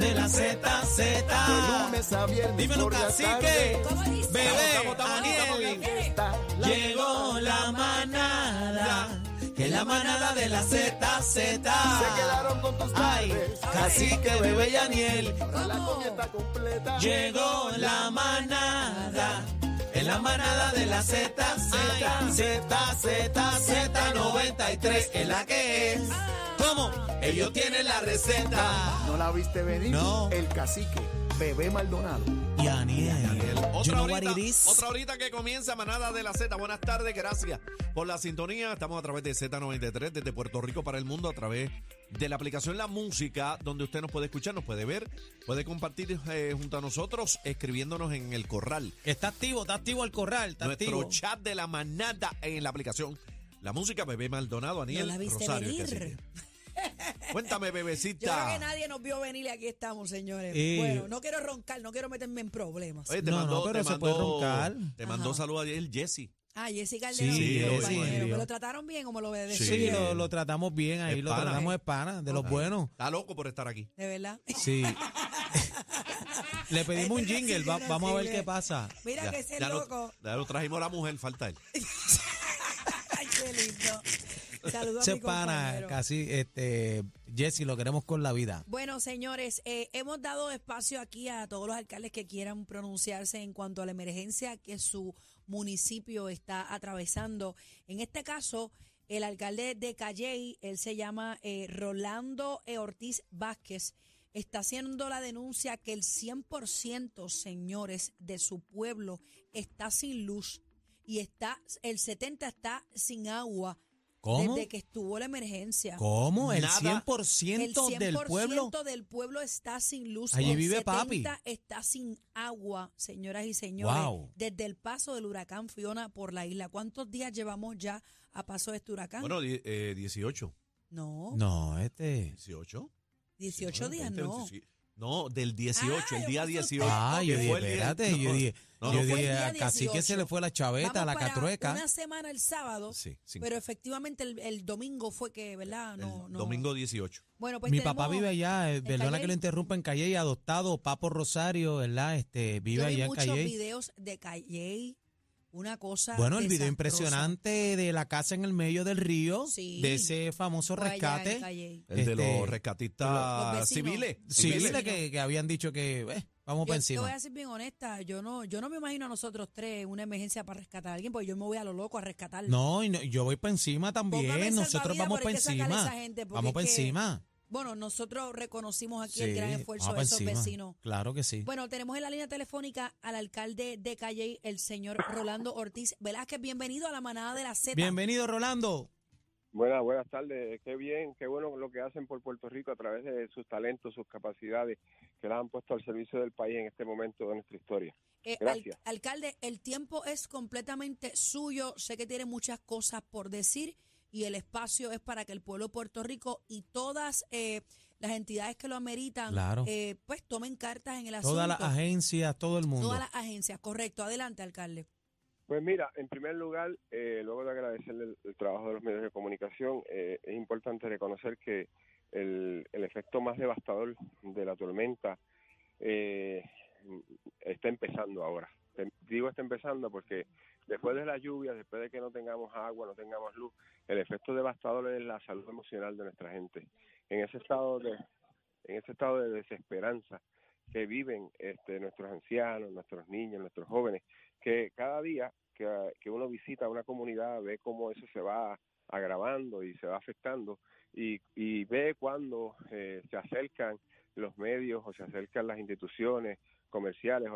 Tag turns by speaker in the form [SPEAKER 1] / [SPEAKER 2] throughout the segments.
[SPEAKER 1] de la Z, Z.
[SPEAKER 2] lunes a viernes
[SPEAKER 1] Dímelo,
[SPEAKER 2] por la
[SPEAKER 1] cacique.
[SPEAKER 2] tarde.
[SPEAKER 3] ¿Cómo dice?
[SPEAKER 1] Bebé,
[SPEAKER 3] Estamos, estamos,
[SPEAKER 1] Aniel.
[SPEAKER 3] estamos, estamos.
[SPEAKER 2] Está la
[SPEAKER 1] Llegó la manada, que la manada de la Z, Z.
[SPEAKER 2] Se quedaron con tus
[SPEAKER 1] Ay, cacique, bebé y Aniel.
[SPEAKER 2] La comida está completa.
[SPEAKER 1] Llegó la manada, en la manada de la Z, Z, Z, Z, Z, 93, es la que es. ¿Cómo? Ellos tienen la receta.
[SPEAKER 2] ¿No la viste venir?
[SPEAKER 1] No.
[SPEAKER 2] El cacique, bebé Maldonado.
[SPEAKER 1] Y Aniel,
[SPEAKER 4] Otra
[SPEAKER 1] you know what
[SPEAKER 4] horita,
[SPEAKER 1] it is?
[SPEAKER 4] otra horita que comienza Manada de la Z. Buenas tardes, gracias por la sintonía. Estamos a través de Z93 desde Puerto Rico para el mundo a través de la aplicación La Música, donde usted nos puede escuchar, nos puede ver, puede compartir eh, junto a nosotros, escribiéndonos en el corral.
[SPEAKER 1] Está activo, está activo el corral, está
[SPEAKER 4] Nuestro
[SPEAKER 1] activo.
[SPEAKER 4] chat de la manada en la aplicación. La música, bebé Maldonado, Aniel
[SPEAKER 3] ¿No la viste
[SPEAKER 4] Rosario.
[SPEAKER 3] venir?
[SPEAKER 4] Cuéntame,
[SPEAKER 3] Yo creo
[SPEAKER 4] bebecita.
[SPEAKER 3] que nadie nos vio venir y aquí estamos, señores.
[SPEAKER 1] Eh.
[SPEAKER 3] Bueno, no quiero roncar, no quiero meterme en problemas.
[SPEAKER 4] Oye, te
[SPEAKER 1] No,
[SPEAKER 4] mandó,
[SPEAKER 1] no, pero
[SPEAKER 4] te
[SPEAKER 1] se puede
[SPEAKER 4] mandó-
[SPEAKER 1] roncar.
[SPEAKER 4] Te mandó
[SPEAKER 3] Ajá.
[SPEAKER 4] saludos ayer Jesse.
[SPEAKER 3] Ah, Jessica Calderón,
[SPEAKER 1] Sí,
[SPEAKER 3] compañero.
[SPEAKER 4] sí.
[SPEAKER 3] ¿Me lo trataron bien o me lo
[SPEAKER 4] Sí.
[SPEAKER 3] obedecieron?
[SPEAKER 1] Sí, lo, lo tratamos bien ahí,
[SPEAKER 4] Es
[SPEAKER 1] lo
[SPEAKER 4] pana.
[SPEAKER 1] tratamos de pana, de los buenos.
[SPEAKER 4] Está loco por estar aquí.
[SPEAKER 3] ¿De verdad?
[SPEAKER 1] Sí. Le pedimos un
[SPEAKER 3] Este
[SPEAKER 1] jingle, va-
[SPEAKER 3] cacique no
[SPEAKER 1] vamos a ver qué pasa.
[SPEAKER 3] Mira
[SPEAKER 4] Ya,
[SPEAKER 3] que ese
[SPEAKER 4] ya lo-
[SPEAKER 3] loco.
[SPEAKER 4] ya lo trajimos a la mujer, falta él.
[SPEAKER 3] Ay, qué lindo. Saludos a mi compañero.
[SPEAKER 1] casi, este, Jesse, lo queremos con la vida.
[SPEAKER 3] Bueno, señores, eh, hemos dado espacio aquí a todos los alcaldes que quieran pronunciarse en cuanto a la emergencia que su municipio está atravesando. En este caso, el alcalde de Calley, él se llama eh, Rolando E. Ortiz Vázquez, está haciendo la denuncia que el 100%, señores, de su pueblo está sin luz y está el 70 está sin agua
[SPEAKER 1] ¿Cómo?
[SPEAKER 3] desde que estuvo la emergencia.
[SPEAKER 1] ¿Cómo? ¿El
[SPEAKER 4] Nada.
[SPEAKER 1] 100%,
[SPEAKER 3] El 100%
[SPEAKER 1] del pueblo?
[SPEAKER 3] del pueblo está sin luz.
[SPEAKER 1] Allí
[SPEAKER 3] el
[SPEAKER 1] vive papi.
[SPEAKER 3] 70 está sin agua, señoras y señores.
[SPEAKER 1] Wow.
[SPEAKER 3] Desde el paso del huracán Fiona por la isla. ¿Cuántos días llevamos ya a paso de este huracán?
[SPEAKER 4] Bueno, eh, 18.
[SPEAKER 3] no,
[SPEAKER 1] No, este.
[SPEAKER 4] 18.
[SPEAKER 3] 18 días
[SPEAKER 4] 20,
[SPEAKER 3] no.
[SPEAKER 4] 25. No, del 18,
[SPEAKER 3] Ah,
[SPEAKER 4] el día
[SPEAKER 3] me asusté.
[SPEAKER 4] 18.
[SPEAKER 1] Ah, yo
[SPEAKER 4] que
[SPEAKER 1] dije, espérate, yo dije,
[SPEAKER 4] no,
[SPEAKER 1] yo dije, Cacique
[SPEAKER 3] 18.
[SPEAKER 1] se le fue la chaveta,
[SPEAKER 3] Vamos
[SPEAKER 1] la
[SPEAKER 3] para
[SPEAKER 1] catrueca.
[SPEAKER 3] Una semana el sábado,
[SPEAKER 4] Sí, sí.
[SPEAKER 3] pero efectivamente el, el domingo fue que, ¿verdad? No,
[SPEAKER 4] el
[SPEAKER 3] no.
[SPEAKER 4] Domingo 18.
[SPEAKER 3] Bueno, pues
[SPEAKER 1] Mi papá vive allá, eh, perdona
[SPEAKER 3] Calle.
[SPEAKER 1] que lo interrumpa, en Calle, adoptado, Papo Rosario, ¿verdad? Este, vive
[SPEAKER 3] Yo vi
[SPEAKER 1] allá en
[SPEAKER 3] muchos
[SPEAKER 1] Calle.
[SPEAKER 3] videos de Calle, una cosa.
[SPEAKER 1] Bueno, el video impresionante de la casa en el medio del río,
[SPEAKER 3] Sí.
[SPEAKER 1] de ese famoso
[SPEAKER 3] en
[SPEAKER 1] rescate.
[SPEAKER 3] Calle.
[SPEAKER 4] El de
[SPEAKER 1] Este,
[SPEAKER 4] los
[SPEAKER 3] los
[SPEAKER 4] rescatistas
[SPEAKER 3] vecinos.
[SPEAKER 4] civiles.
[SPEAKER 1] Civiles que, que habían dicho que, eh, vamos
[SPEAKER 3] Yo
[SPEAKER 1] para
[SPEAKER 3] te voy
[SPEAKER 1] encima.
[SPEAKER 3] a ser bien honesta, yo no, yo no me imagino a nosotros tres una emergencia para rescatar a alguien, porque yo me voy a lo loco a rescatar.
[SPEAKER 1] No, y no, yo voy para encima también.
[SPEAKER 3] el
[SPEAKER 1] Nosotros vamos para encima. Vamos para
[SPEAKER 3] que-
[SPEAKER 1] encima.
[SPEAKER 3] Bueno, nosotros reconocimos aquí
[SPEAKER 1] Sí,
[SPEAKER 3] el gran esfuerzo de esos
[SPEAKER 1] encima.
[SPEAKER 3] vecinos.
[SPEAKER 1] Claro que sí.
[SPEAKER 3] Bueno, tenemos en la línea telefónica al alcalde de Calle, el señor Rolando Ortiz Velázquez. Bienvenido a la manada de la Z.
[SPEAKER 1] Bienvenido, Rolando.
[SPEAKER 5] Buenas, buenas tardes. Qué bien, qué bueno lo que hacen por Puerto Rico a través de sus talentos, sus capacidades que las han puesto al servicio del país en este momento de nuestra historia.
[SPEAKER 3] Eh, al-
[SPEAKER 5] Gracias.
[SPEAKER 3] alcalde, el tiempo es completamente suyo. Sé que tiene muchas cosas por decir y el espacio es para que el pueblo de Puerto Rico y todas eh, las entidades que lo ameritan,
[SPEAKER 1] Claro.
[SPEAKER 3] eh, pues tomen cartas en el asunto.
[SPEAKER 1] Todas las agencias, todo el mundo.
[SPEAKER 3] Todas las agencias, correcto. Adelante, alcalde.
[SPEAKER 5] Pues mira, en primer lugar, eh, luego de agradecerle el, el trabajo de los medios de comunicación, eh, es importante reconocer que el, el efecto más devastador de la tormenta eh, está empezando ahora. Te- Digo está empezando porque después de la lluvia, después de que no tengamos agua, no tengamos luz, el efecto devastador es la salud emocional de nuestra gente. En ese estado de, en ese estado de desesperanza que viven este, nuestros ancianos, nuestros niños, nuestros jóvenes, que cada día que, uno visita una comunidad ve cómo eso se va agravando y se va afectando y, y ve cuando eh, se acercan los medios o se acercan las instituciones comerciales,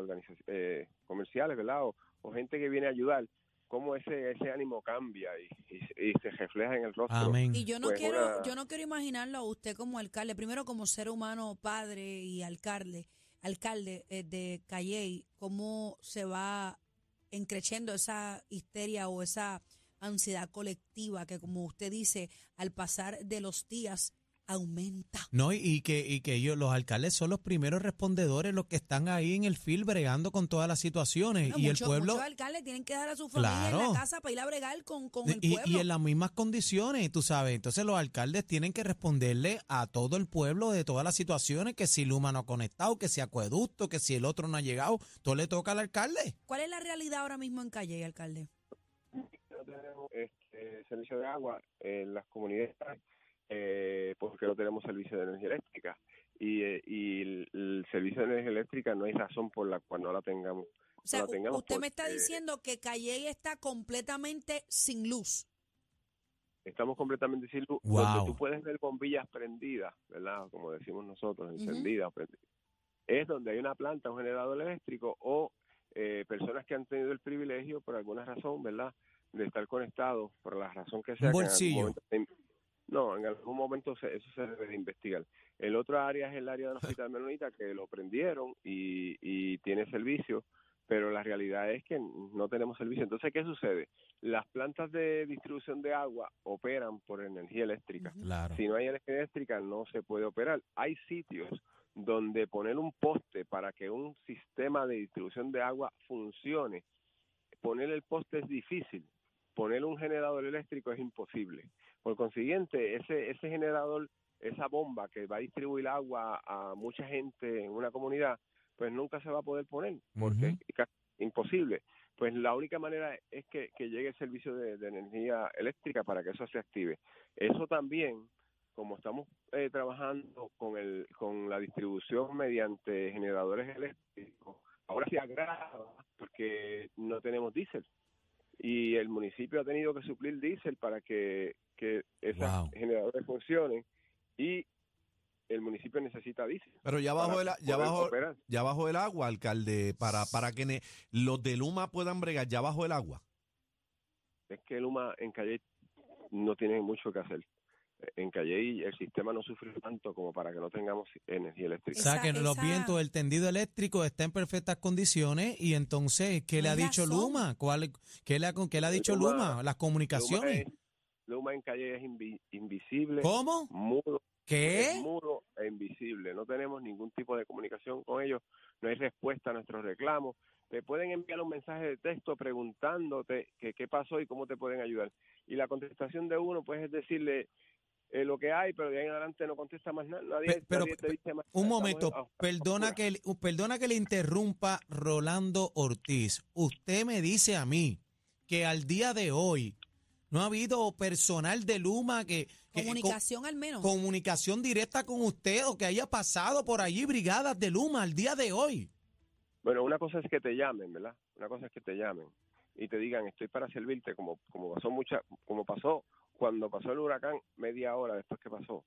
[SPEAKER 5] eh, comerciales, ¿verdad? O gente que viene a ayudar, cómo ese ese ánimo cambia y, y- y se refleja en el rostro.
[SPEAKER 1] Amén.
[SPEAKER 3] Y yo no
[SPEAKER 5] Pues
[SPEAKER 3] quiero,
[SPEAKER 5] una-
[SPEAKER 3] yo no quiero imaginarlo a usted como alcalde, primero como ser humano, padre y alcalde, alcalde eh, de Calley, cómo se va encreciendo esa histeria o esa ansiedad colectiva que como usted dice, al pasar de los días aumenta.
[SPEAKER 1] No, y, y que, y que ellos, los alcaldes son los primeros respondedores, los que están ahí en el field bregando con todas las situaciones.
[SPEAKER 3] No,
[SPEAKER 1] y el pueblo,
[SPEAKER 3] Muchos alcaldes tienen que dejar a su familia en la casa para ir a bregar con, con el
[SPEAKER 1] y,
[SPEAKER 3] pueblo.
[SPEAKER 1] y en las mismas condiciones, tú sabes. Entonces los alcaldes tienen que responderle a todo el pueblo de todas las situaciones, que si Luma no ha conectado, que si acueducto, que si el otro no ha llegado, todo le toca al alcalde.
[SPEAKER 3] ¿Cuál es la realidad ahora mismo en Calle, alcalde?
[SPEAKER 5] no tenemos este, servicio de agua en las comunidades eh, porque no tenemos servicio de energía eléctrica y, eh, y el, el servicio de energía eléctrica no hay razón por la cual no la tengamos.
[SPEAKER 3] O sea,
[SPEAKER 5] no la tengamos
[SPEAKER 3] usted me está diciendo que Calle está completamente sin luz.
[SPEAKER 5] Estamos completamente sin luz.
[SPEAKER 1] Wow.
[SPEAKER 5] Donde tú puedes ver bombillas prendidas, ¿verdad? Como decimos nosotros, encendidas. prendidas. Es donde hay una planta, un generador eléctrico o eh, personas que han tenido el privilegio por alguna razón, ¿verdad? De estar conectados, por la razón que sea. que
[SPEAKER 1] bolsillo.
[SPEAKER 5] se- no, en algún momento se- eso se debe de investigar. El otro área es el área del Hospital Menonita, que lo prendieron y, y tiene servicio, pero la realidad es que no tenemos servicio. Entonces, ¿qué sucede? Las plantas de distribución de agua operan por energía eléctrica.
[SPEAKER 1] Claro.
[SPEAKER 5] Si no hay energía eléctrica, no se puede operar. Hay sitios donde poner un poste para que un sistema de distribución de agua funcione, poner el poste es difícil, poner un generador eléctrico es imposible. Por consiguiente, ese, ese generador, esa bomba que va a distribuir agua a mucha gente en una comunidad, pues nunca se va a poder poner, porque
[SPEAKER 1] Ujú.
[SPEAKER 5] es casi imposible. Pues la única manera es que, que llegue el servicio de, de energía eléctrica para que eso se active. Eso también, como estamos eh, trabajando con, el, con la distribución mediante generadores eléctricos, ahora se agrava porque no tenemos diésel. Y el municipio ha tenido que suplir diésel para que, que esos
[SPEAKER 1] Wow.
[SPEAKER 5] generadores funcionen y el municipio necesita diésel.
[SPEAKER 4] Pero ya bajo el, ya bajo, ya bajo el agua, alcalde, para, para que ne- los de Luma puedan bregar ya bajo el agua.
[SPEAKER 5] es que Luma en Calle no tiene mucho que hacer. En Calle el sistema no sufre tanto como para que no tengamos energía
[SPEAKER 1] O
[SPEAKER 5] eléctrica.
[SPEAKER 1] sea
[SPEAKER 3] Esa-
[SPEAKER 1] que los
[SPEAKER 3] esa-
[SPEAKER 1] vientos, el tendido eléctrico está en perfectas condiciones y entonces, ¿qué le ha dicho
[SPEAKER 3] razón.
[SPEAKER 1] Luma? ¿Cuál, qué, le ha, qué le ha dicho
[SPEAKER 5] Luma-
[SPEAKER 1] Luma? Las comunicaciones.
[SPEAKER 5] Luma, es- Luma en Calle es invi- invisible,
[SPEAKER 1] ¿Cómo?
[SPEAKER 5] mudo, es
[SPEAKER 1] ¿Qué?
[SPEAKER 5] mudo e invisible. No tenemos ningún tipo de comunicación con ellos, no hay respuesta a nuestros reclamos. Te pueden enviar un mensaje de texto preguntándote que qué pasó y cómo te pueden ayudar. Y la contestación de uno, pues, es decirle eh, lo que hay, pero de ahí en adelante no contesta más nada. Nadie,
[SPEAKER 1] Pe- pero,
[SPEAKER 5] nadie te dice más
[SPEAKER 1] Un
[SPEAKER 5] nada.
[SPEAKER 1] momento,
[SPEAKER 5] Estamos
[SPEAKER 1] perdona que, le- perdona que le interrumpa Rolando Ortiz. Usted me dice a mí que al día de hoy no ha habido personal de Luma que, que-
[SPEAKER 3] Comunicación al menos.
[SPEAKER 1] comunicación directa con usted o que haya pasado por allí brigadas de Luma al día de hoy.
[SPEAKER 5] Bueno, una cosa es que te llamen, ¿verdad? Una cosa es que te llamen y te digan estoy para servirte, como como pasó mucha, como pasó cuando pasó el huracán media hora después que pasó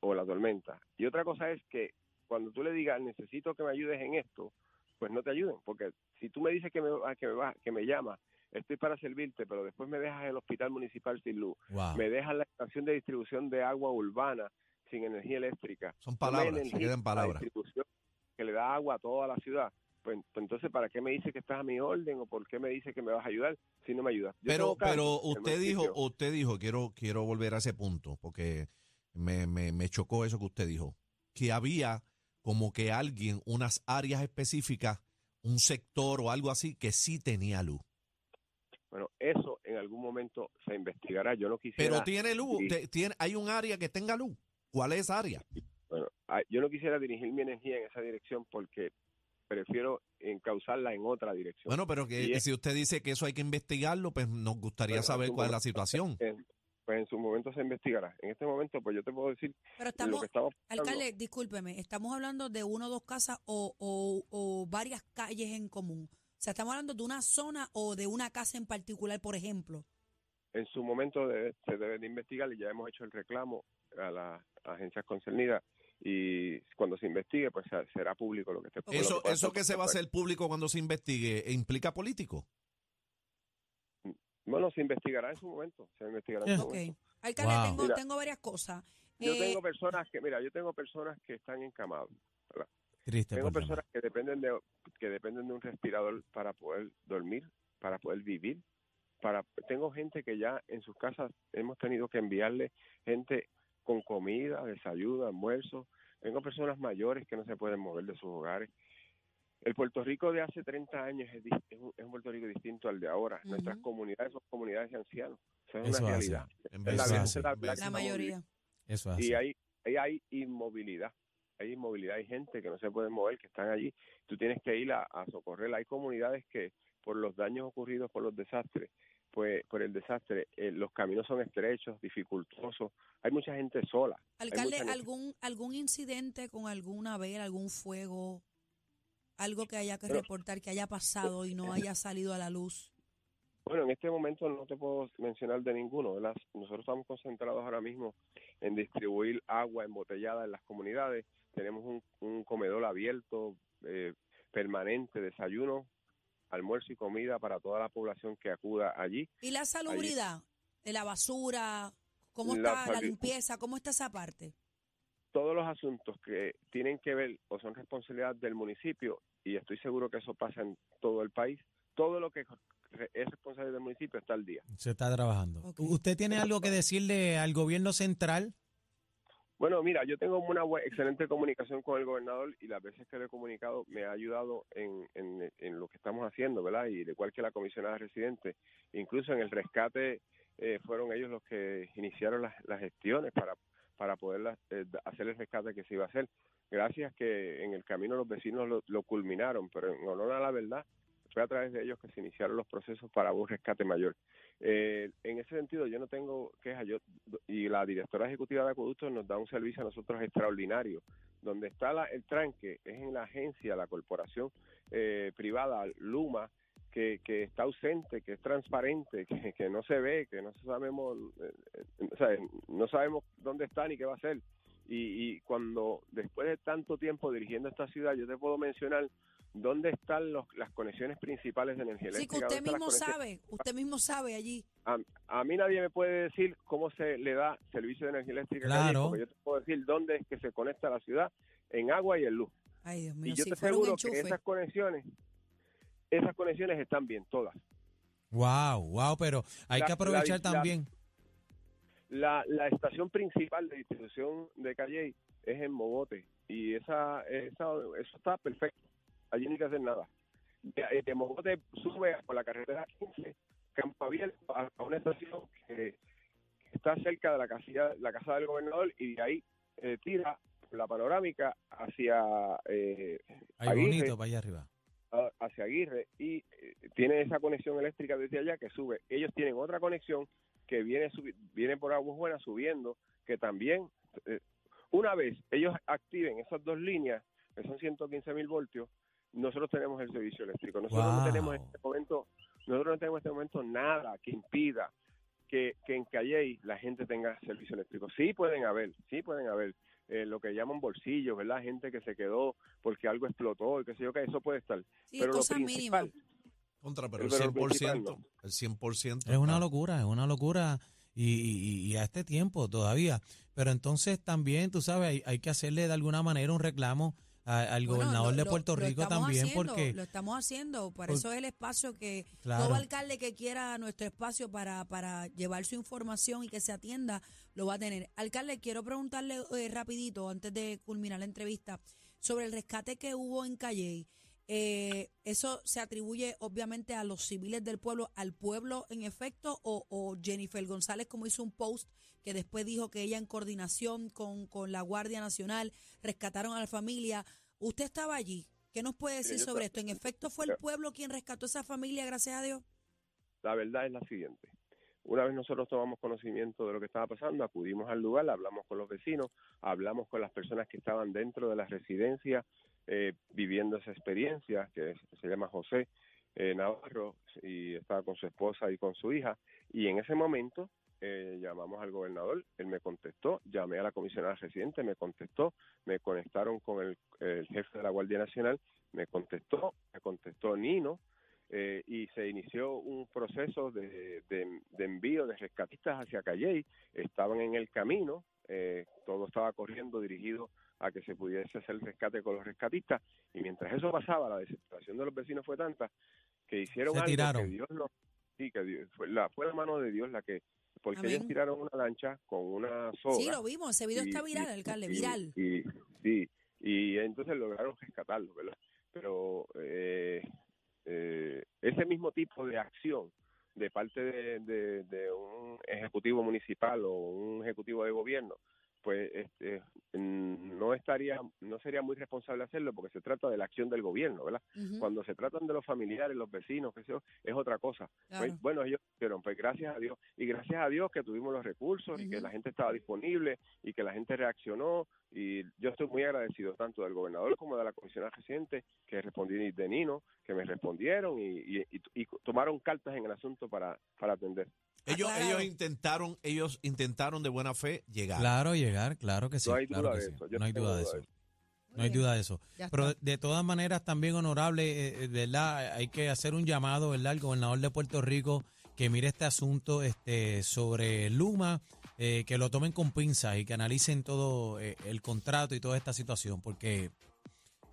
[SPEAKER 5] o la tormenta. Y otra cosa es que cuando tú le digas necesito que me ayudes en esto, pues no te ayuden, porque si tú me dices que me va- que me va, que me llamas, estoy para servirte, pero después me dejas el hospital municipal sin luz,
[SPEAKER 1] Wow.
[SPEAKER 5] me dejas la estación de distribución de agua urbana sin energía eléctrica,
[SPEAKER 4] Son palabras, se quedan
[SPEAKER 5] la
[SPEAKER 4] palabras.
[SPEAKER 5] distribución que le da agua a toda la ciudad. Pues, pues entonces, ¿para qué me dice que estás a mi orden o por qué me dice que me vas a ayudar si no me ayudas? Yo
[SPEAKER 4] Pero, pero usted dijo, usted dijo, quiero, quiero volver a ese punto, porque me, me, me chocó eso que usted dijo, que había como que alguien, unas áreas específicas, un sector o algo así, que sí tenía luz.
[SPEAKER 5] Bueno, eso en algún momento se investigará. Yo no quisiera,
[SPEAKER 4] Pero tiene luz, tiene, hay un área que tenga luz. ¿Cuál es esa área?
[SPEAKER 5] bueno, ah, yo no quisiera dirigir mi energía en esa dirección porque prefiero encauzarla en otra dirección.
[SPEAKER 4] Bueno, pero que
[SPEAKER 5] es-
[SPEAKER 4] si usted dice que eso hay que investigarlo, pues nos gustaría
[SPEAKER 5] Bueno,
[SPEAKER 4] saber cuál es la situación.
[SPEAKER 5] En- pues en su momento se investigará. En este momento, pues yo te puedo decir
[SPEAKER 3] Pero
[SPEAKER 5] lo
[SPEAKER 3] estamos,
[SPEAKER 5] que estamos
[SPEAKER 3] alcalde, discúlpeme, estamos hablando de uno o dos casas o, o, o varias calles en común. O sea, estamos hablando de una zona o de una casa en particular, por ejemplo.
[SPEAKER 5] en su momento debe- se debe de investigar y ya hemos hecho el reclamo a las agencias concernidas y cuando se investigue pues se- será público lo que esté
[SPEAKER 4] Eso,
[SPEAKER 5] pasa,
[SPEAKER 4] eso que se va a hacer público cuando se investigue, ¿implica político?
[SPEAKER 5] Bueno, se investigará en su momento, se investigará en su
[SPEAKER 3] Ok.
[SPEAKER 5] momento.
[SPEAKER 3] Alcalde,
[SPEAKER 1] Wow.
[SPEAKER 3] tengo,
[SPEAKER 5] Mira,
[SPEAKER 3] tengo varias cosas.
[SPEAKER 5] Yo
[SPEAKER 3] Eh,
[SPEAKER 5] tengo personas que, mira, yo tengo personas que están encamados.
[SPEAKER 1] Triste.
[SPEAKER 5] Tengo personas que dependen de que dependen de un respirador para poder dormir, para poder vivir. Para tengo gente que ya en sus casas hemos tenido que enviarle gente con comida, desayuno, almuerzo. Tengo personas mayores que no se pueden mover de sus hogares. El Puerto Rico de hace 30 años es, un, es un Puerto Rico distinto al de ahora. Nuestras comunidades son comunidades de ancianos. Eso es
[SPEAKER 1] Eso
[SPEAKER 5] una
[SPEAKER 1] hace.
[SPEAKER 5] realidad.
[SPEAKER 4] En
[SPEAKER 5] la
[SPEAKER 1] hace.
[SPEAKER 5] la
[SPEAKER 3] mayoría.
[SPEAKER 1] Eso es
[SPEAKER 5] y hay, ahí hay inmovilidad. Hay inmovilidad, hay gente que no se puede mover, que están allí. Tú tienes que ir a, a socorrer. Hay comunidades que por los daños ocurridos por los desastres, pues por el desastre, eh, los caminos son estrechos, dificultosos. Hay mucha gente sola.
[SPEAKER 3] Alcalde,
[SPEAKER 5] gente-
[SPEAKER 3] algún algún incidente con alguna vela, algún fuego, algo que haya que reportar que haya pasado y no haya salido a la luz.
[SPEAKER 5] Bueno, en este momento no te puedo mencionar de ninguno. ¿verdad? Nosotros estamos concentrados ahora mismo en distribuir agua embotellada en las comunidades. Tenemos un, un comedor abierto, eh, permanente, desayuno, almuerzo y comida para toda la población que acuda allí.
[SPEAKER 3] ¿Y la salubridad? ¿De la basura? ¿Cómo
[SPEAKER 5] La
[SPEAKER 3] está la limpieza? ¿Cómo está esa parte?
[SPEAKER 5] Todos los asuntos que tienen que ver o son responsabilidad del municipio, y estoy seguro que eso pasa en todo el país, todo lo que es responsabilidad del municipio está al día.
[SPEAKER 1] Se está trabajando. ¿Usted tiene algo que decirle al gobierno central?
[SPEAKER 5] Bueno, mira, yo tengo una excelente comunicación con el gobernador y las veces que le he comunicado me ha ayudado en, lo que estamos haciendo, ¿verdad? Y de igual que la comisionada residente, incluso en el rescate eh, fueron ellos los que iniciaron las, gestiones para, poder eh, hacer el rescate que se iba a hacer. Gracias que en el camino los vecinos lo, lo culminaron, pero en honor a la verdad, fue a través de ellos que se iniciaron los procesos para un rescate mayor. Eh, en ese sentido, yo no tengo quejas, yo y la directora ejecutiva de acueductos nos da un servicio a nosotros extraordinario. Donde está la- el tranque es en la agencia, la corporación eh, privada, Luma, que, está ausente, que es transparente, que, no se ve, que no sabemos, eh, no sabemos dónde está ni qué va a hacer. Y, y cuando después de tanto tiempo dirigiendo esta ciudad, yo te puedo mencionar dónde están los, las conexiones principales de energía
[SPEAKER 3] Sí, que
[SPEAKER 5] eléctrica.
[SPEAKER 3] usted mismo sabe, usted mismo sabe allí.
[SPEAKER 5] a, a mí nadie me puede decir cómo se le da servicio de energía eléctrica,
[SPEAKER 1] Claro.
[SPEAKER 5] Porque yo te puedo decir dónde es que se conecta la ciudad en agua y en luz.
[SPEAKER 3] Ay, Dios
[SPEAKER 5] Y yo
[SPEAKER 3] si
[SPEAKER 5] te aseguro que esas conexiones, esas conexiones están bien todas.
[SPEAKER 1] Wow, wow, pero hay
[SPEAKER 5] La-
[SPEAKER 1] que aprovechar
[SPEAKER 5] la-
[SPEAKER 1] también.
[SPEAKER 5] La, la estación principal de distribución de Calle es en Mogote y esa, esa eso está perfecto. Allí no hay que hacer nada. De, de Mogote sube por la carretera 15, Campo Abierto, a, a una estación que está cerca de la casilla, la casa del gobernador y de ahí eh, tira la panorámica hacia eh,
[SPEAKER 1] Ahí
[SPEAKER 5] Aguirre,
[SPEAKER 1] bonito para allá arriba.
[SPEAKER 5] a- hacia Aguirre y eh, tiene esa conexión eléctrica desde allá que sube. Ellos tienen otra conexión que viene viene por Aguas Buenas subiendo, que también, eh, una vez ellos activen esas dos líneas, que son 115 mil voltios, nosotros tenemos el servicio eléctrico. Nosotros no tenemos en este momento, nosotros no tenemos en este momento nada que impida que, que en Calley la gente tenga servicio eléctrico. Sí pueden haber, sí pueden haber eh, lo que llaman bolsillos, ¿verdad? Gente que se quedó porque algo explotó y qué sé yo, que eso puede estar.
[SPEAKER 3] Sí,
[SPEAKER 5] pero lo
[SPEAKER 3] cosas mínimas.
[SPEAKER 5] principal,
[SPEAKER 4] Contra, pero el
[SPEAKER 5] Pero lo principal
[SPEAKER 4] 100%,
[SPEAKER 5] no.
[SPEAKER 4] el 100%.
[SPEAKER 1] Es una locura, es una locura. Y, y- y a este tiempo todavía. Pero entonces también, tú sabes, hay, hay que hacerle de alguna manera un reclamo a- al
[SPEAKER 3] Bueno,
[SPEAKER 1] gobernador
[SPEAKER 3] lo-
[SPEAKER 1] de Puerto
[SPEAKER 3] lo
[SPEAKER 1] Rico también,
[SPEAKER 3] haciendo,
[SPEAKER 1] porque
[SPEAKER 3] Lo estamos haciendo, por,
[SPEAKER 1] Por-
[SPEAKER 3] eso es el espacio que
[SPEAKER 1] Claro.
[SPEAKER 3] todo alcalde que quiera nuestro espacio para, para llevar su información y que se atienda, lo va a tener. Alcalde, quiero preguntarle eh, rapidito, antes de culminar la entrevista, sobre el rescate que hubo en Calley. Eh, ¿Eso se atribuye obviamente a los civiles del pueblo, al pueblo en efecto, o, o Jennifer González, como hizo un post que después dijo que ella en coordinación con, con la Guardia Nacional rescataron a la familia? ¿Usted estaba allí? ¿Qué nos puede decir sobre esto? ¿En efecto fue el pueblo quien rescató a esa familia, gracias a Dios?
[SPEAKER 5] La verdad es la siguiente. Una vez nosotros tomamos conocimiento de lo que estaba pasando, acudimos al lugar, hablamos con los vecinos, hablamos con las personas que estaban dentro de la residencia eh, viviendo esa experiencia, que se llama José eh, Navarro, y estaba con su esposa y con su hija. Y en ese momento eh, llamamos al gobernador, él me contestó, llamé a la comisionada residente, me contestó, me conectaron con el, jefe de la Guardia Nacional, me contestó, me contestó Nino, eh, y se inició un proceso de envío de rescatistas hacia Calley. Estaban en el camino, eh, todo estaba corriendo dirigido a que se pudiese hacer el rescate con los rescatistas. Y mientras eso pasaba, la desesperación de los vecinos fue tanta que hicieron
[SPEAKER 1] Se
[SPEAKER 5] algo
[SPEAKER 1] tiraron.
[SPEAKER 5] que Dios lo, sí, que Dios- fue, la, fue la mano de Dios la que porque
[SPEAKER 3] Amén.
[SPEAKER 5] ellos tiraron una lancha con una soga.
[SPEAKER 3] Sí, lo vimos. Ese video
[SPEAKER 5] y-
[SPEAKER 3] está viral,
[SPEAKER 5] y-
[SPEAKER 3] alcalde,
[SPEAKER 5] y-
[SPEAKER 3] viral.
[SPEAKER 5] Y, sí, y entonces lograron rescatarlo, ¿verdad? Pero eh, eh, ese mismo tipo de acción de parte de, de- de un ejecutivo municipal o un ejecutivo de gobierno, pues este, mm, no estaría, no sería muy responsable hacerlo porque se trata de la acción del gobierno, ¿verdad? Cuando se tratan de los familiares, los vecinos, que eso es otra cosa. Pues, bueno, ellos dijeron, pues gracias a Dios, y gracias a Dios que tuvimos los recursos y que la gente estaba disponible y que la gente reaccionó y yo estoy muy agradecido tanto del gobernador como de la comisionada reciente que respondí de Nino, que me respondieron y, y- y- y tomaron cartas en el asunto para, para atender.
[SPEAKER 4] Ellos,
[SPEAKER 3] Aclarado.
[SPEAKER 4] ellos intentaron, ellos intentaron de buena fe llegar.
[SPEAKER 1] Claro, llegar, claro que sí.
[SPEAKER 5] No hay
[SPEAKER 1] claro
[SPEAKER 5] duda de
[SPEAKER 1] sí.
[SPEAKER 5] eso,
[SPEAKER 1] No hay duda de eso. No hay duda de eso. Pero de, de todas maneras, también honorable, eh, eh, ¿verdad? Hay que hacer un llamado, ¿verdad? Al gobernador de Puerto Rico que mire este asunto este, sobre Luma, eh, que lo tomen con pinzas y que analicen todo eh, el contrato y toda esta situación, porque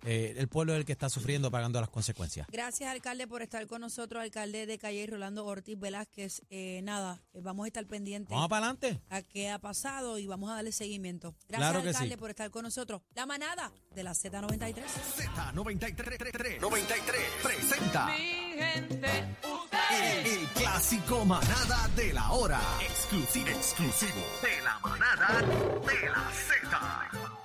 [SPEAKER 1] eh, el pueblo es el que está sufriendo, pagando las consecuencias.
[SPEAKER 3] Gracias, alcalde, por estar con nosotros, alcalde de Calle Rolando Ortiz Velázquez. Eh, nada, eh, vamos a estar pendientes
[SPEAKER 1] Vamos para adelante.
[SPEAKER 3] a qué ha pasado y vamos a darle seguimiento. Gracias,
[SPEAKER 1] Claro que
[SPEAKER 3] alcalde,
[SPEAKER 1] sí.
[SPEAKER 3] por estar con nosotros. La manada de la Z93.
[SPEAKER 6] Z93 93 presenta
[SPEAKER 7] Mi gente,
[SPEAKER 6] el, el clásico manada de la hora. Exclusivo, exclusivo de la manada de la Z.